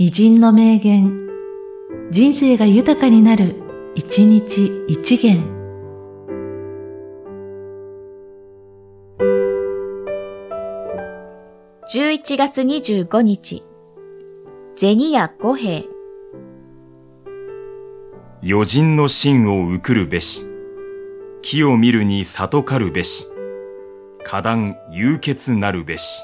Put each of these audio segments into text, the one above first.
偉人の名言、人生が豊かになる、一日一元。11月25日、銭屋五平。余人の心を受くるべし。木を見るに里かるべし。花壇勇決なるべし。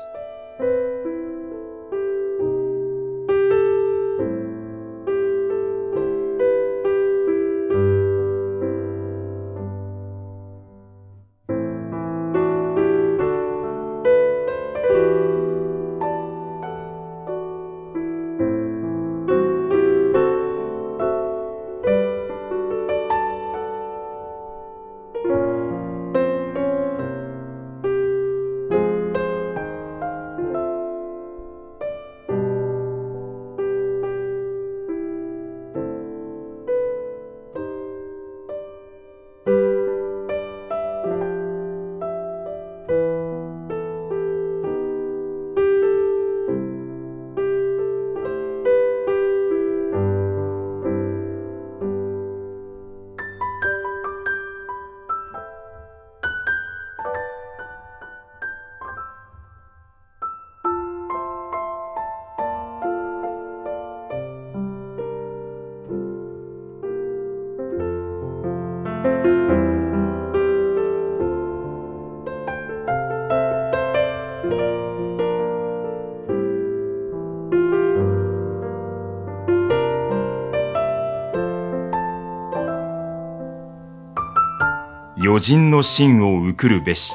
余人の心を受くるべし。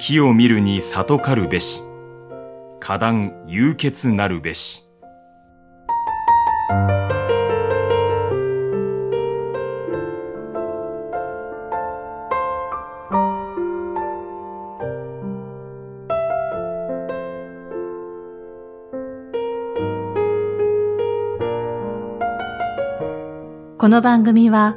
木を見るに里かるべし。花壇勇決なるべし。この番組は、